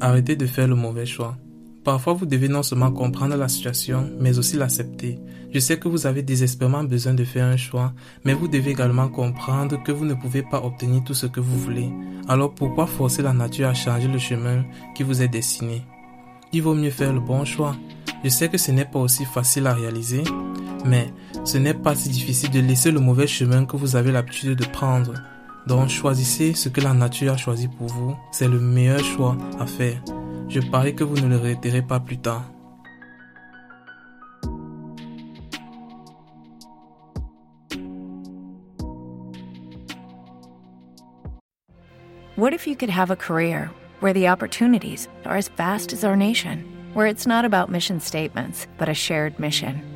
Arrêtez de faire le mauvais choix. Parfois, vous devez non seulement comprendre la situation, mais aussi l'accepter. Je sais que vous avez désespérément besoin de faire un choix, mais vous devez également comprendre que vous ne pouvez pas obtenir tout ce que vous voulez. Alors pourquoi forcer la nature à changer le chemin qui vous est destiné? Il vaut mieux faire le bon choix. Je sais que ce n'est pas aussi facile à réaliser, mais ce n'est pas si difficile de laisser le mauvais chemin que vous avez l'habitude de prendre. Donc choisissez ce que la nature a choisi pour vous. C'est le meilleur choix à faire. Je parie que vous ne le regretterez pas plus tard. What if you could have a career where the opportunities are as vast as our nation, where it's not about mission statements, but a shared mission?